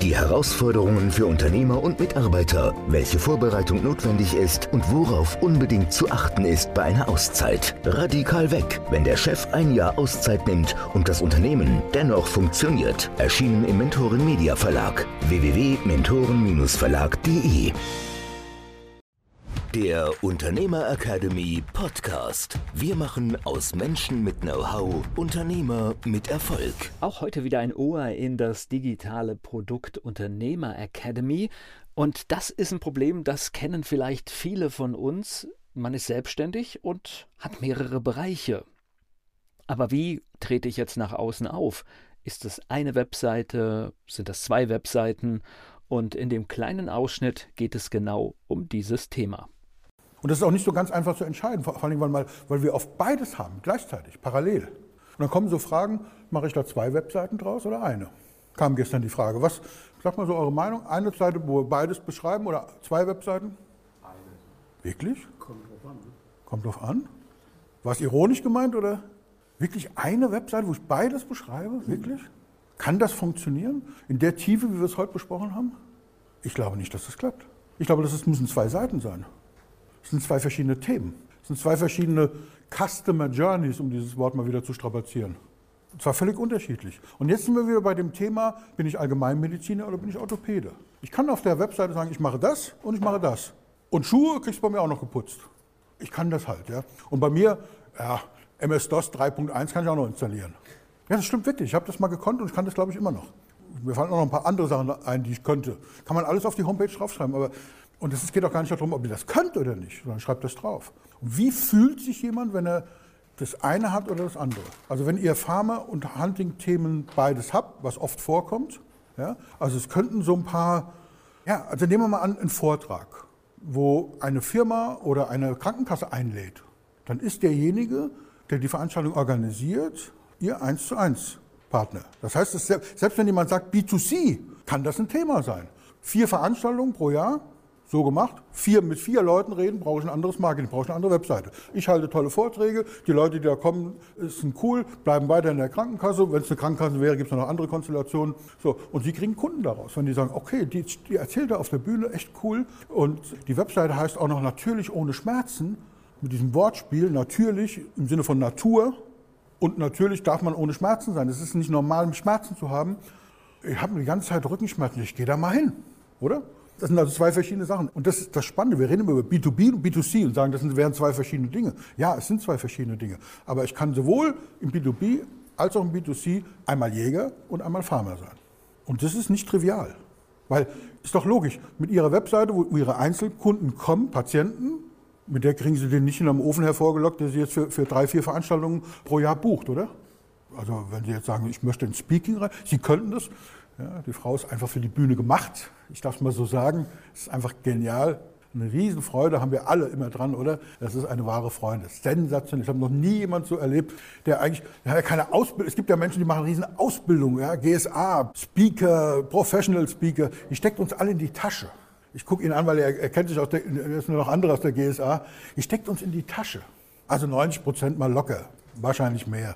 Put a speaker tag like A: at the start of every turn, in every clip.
A: die Herausforderungen für Unternehmer und Mitarbeiter, welche Vorbereitung notwendig ist und worauf unbedingt zu achten ist bei einer Auszeit. Radikal weg, wenn der Chef ein Jahr Auszeit nimmt und das Unternehmen dennoch funktioniert. Erschienen im Mentoren Media Verlag www.mentoren-verlag.de der Unternehmer Academy Podcast. Wir machen aus Menschen mit Know-how Unternehmer mit Erfolg.
B: Auch heute wieder ein Ohr in das digitale Produkt Unternehmer Academy. Und das ist ein Problem, das kennen vielleicht viele von uns. Man ist selbstständig und hat mehrere Bereiche. Aber wie trete ich jetzt nach außen auf? Ist es eine Webseite? Sind das zwei Webseiten? Und in dem kleinen Ausschnitt geht es genau um dieses Thema.
C: Und das ist auch nicht so ganz einfach zu entscheiden, vor allem, weil, weil wir oft beides haben, gleichzeitig, parallel. Und dann kommen so Fragen, mache ich da zwei Webseiten draus oder eine? Kam gestern die Frage. Was, sag mal so eure Meinung, eine Seite, wo wir beides beschreiben oder zwei Webseiten? Eine. Wirklich? Kommt drauf an. Ne? Kommt drauf an? War es ironisch gemeint oder wirklich eine Webseite, wo ich beides beschreibe? Mhm. Wirklich? Kann das funktionieren? In der Tiefe, wie wir es heute besprochen haben? Ich glaube nicht, dass das klappt. Ich glaube, das müssen zwei Seiten sein. Es sind zwei verschiedene Themen. Es sind zwei verschiedene Customer Journeys, um dieses Wort mal wieder zu strapazieren. Und zwar völlig unterschiedlich. Und jetzt sind wir wieder bei dem Thema, bin ich Allgemeinmediziner oder bin ich Orthopäde? Ich kann auf der Webseite sagen, ich mache das und ich mache das. Und Schuhe kriegst du bei mir auch noch geputzt. Ich kann das halt, ja. Und bei mir, ja, MS-DOS 3.1 kann ich auch noch installieren. Ja, das stimmt wirklich. Ich habe das mal gekonnt und ich kann das, glaube ich, immer noch. Mir fallen auch noch ein paar andere Sachen ein, die ich könnte. Kann man alles auf die Homepage draufschreiben, aber und es geht auch gar nicht darum, ob ihr das könnt oder nicht, sondern schreibt das drauf. Und wie fühlt sich jemand, wenn er das eine hat oder das andere? Also wenn ihr Pharma- und Hunting-Themen beides habt, was oft vorkommt, ja, also es könnten so ein paar, ja, also nehmen wir mal an, einen Vortrag, wo eine Firma oder eine Krankenkasse einlädt. Dann ist derjenige, der die Veranstaltung organisiert, ihr eins zu eins Partner. Das heißt, selbst wenn jemand sagt B2C, kann das ein Thema sein. Vier Veranstaltungen pro Jahr, so gemacht. Vier, mit vier Leuten reden, brauche ich ein anderes Marketing, brauche ich eine andere Webseite. Ich halte tolle Vorträge, die Leute, die da kommen, sind cool, bleiben weiter in der Krankenkasse. Wenn es eine Krankenkasse wäre, gibt es noch andere Konstellationen. So, und sie kriegen Kunden daraus, wenn die sagen, okay, die, die erzählt da auf der Bühne, echt cool. Und die Webseite heißt auch noch natürlich ohne Schmerzen, mit diesem Wortspiel, natürlich im Sinne von Natur. Und natürlich darf man ohne Schmerzen sein. Es ist nicht normal, Schmerzen zu haben. Ich habe die ganze Zeit Rückenschmerzen, ich gehe da mal hin, oder? Das sind also zwei verschiedene Sachen. Und das ist das Spannende. Wir reden immer über B2B und B2C und sagen, das wären zwei verschiedene Dinge. Ja, es sind zwei verschiedene Dinge. Aber ich kann sowohl im B2B als auch im B2C einmal Jäger und einmal Farmer sein. Und das ist nicht trivial. Weil, ist doch logisch, mit Ihrer Webseite, wo Ihre Einzelkunden kommen, Patienten, mit der kriegen Sie den nicht in einem Ofen hervorgelockt, der Sie jetzt für, für drei, vier Veranstaltungen pro Jahr bucht, oder? Also wenn Sie jetzt sagen, ich möchte ein Speaking rein, Sie könnten das, ja, die Frau ist einfach für die Bühne gemacht. Ich darf es mal so sagen. Es ist einfach genial. Eine Riesenfreude haben wir alle immer dran, oder? Das ist eine wahre Freude. Sensationell. Ich habe noch nie jemand so erlebt, der eigentlich, der hat ja keine Ausbildung. Es gibt ja Menschen, die machen riesen Ausbildung, ja? GSA, Speaker, Professional Speaker. Die steckt uns alle in die Tasche. Ich gucke ihn an, weil er, er kennt sich aus der, er ist nur noch andere aus der GSA. Die steckt uns in die Tasche. Also 90 Prozent mal locker. Wahrscheinlich mehr.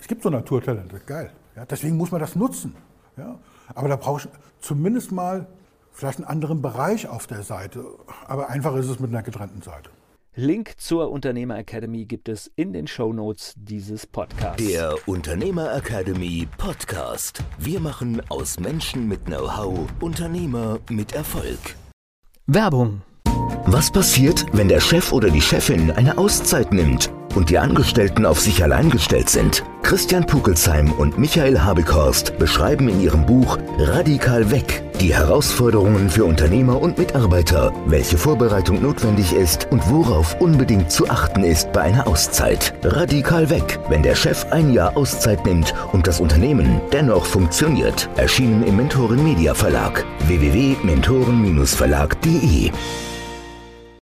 C: Es gibt so Naturtalente. Geil. Ja? Deswegen muss man das nutzen. Ja? Aber da brauche ich zumindest mal vielleicht einen anderen Bereich auf der Seite. Aber einfach ist es mit einer getrennten Seite.
B: Link zur Unternehmer Academy gibt es in den Show Notes dieses Podcasts.
A: Der Unternehmer Academy Podcast. Wir machen aus Menschen mit Know-how Unternehmer mit Erfolg.
B: Werbung.
A: Was passiert, wenn der Chef oder die Chefin eine Auszeit nimmt? und die Angestellten auf sich allein gestellt sind. Christian Pukelsheim und Michael Habekorst beschreiben in ihrem Buch Radikal weg die Herausforderungen für Unternehmer und Mitarbeiter, welche Vorbereitung notwendig ist und worauf unbedingt zu achten ist bei einer Auszeit. Radikal weg, wenn der Chef ein Jahr Auszeit nimmt und das Unternehmen dennoch funktioniert. Erschienen im Mentoren Media Verlag www.mentoren-verlag.de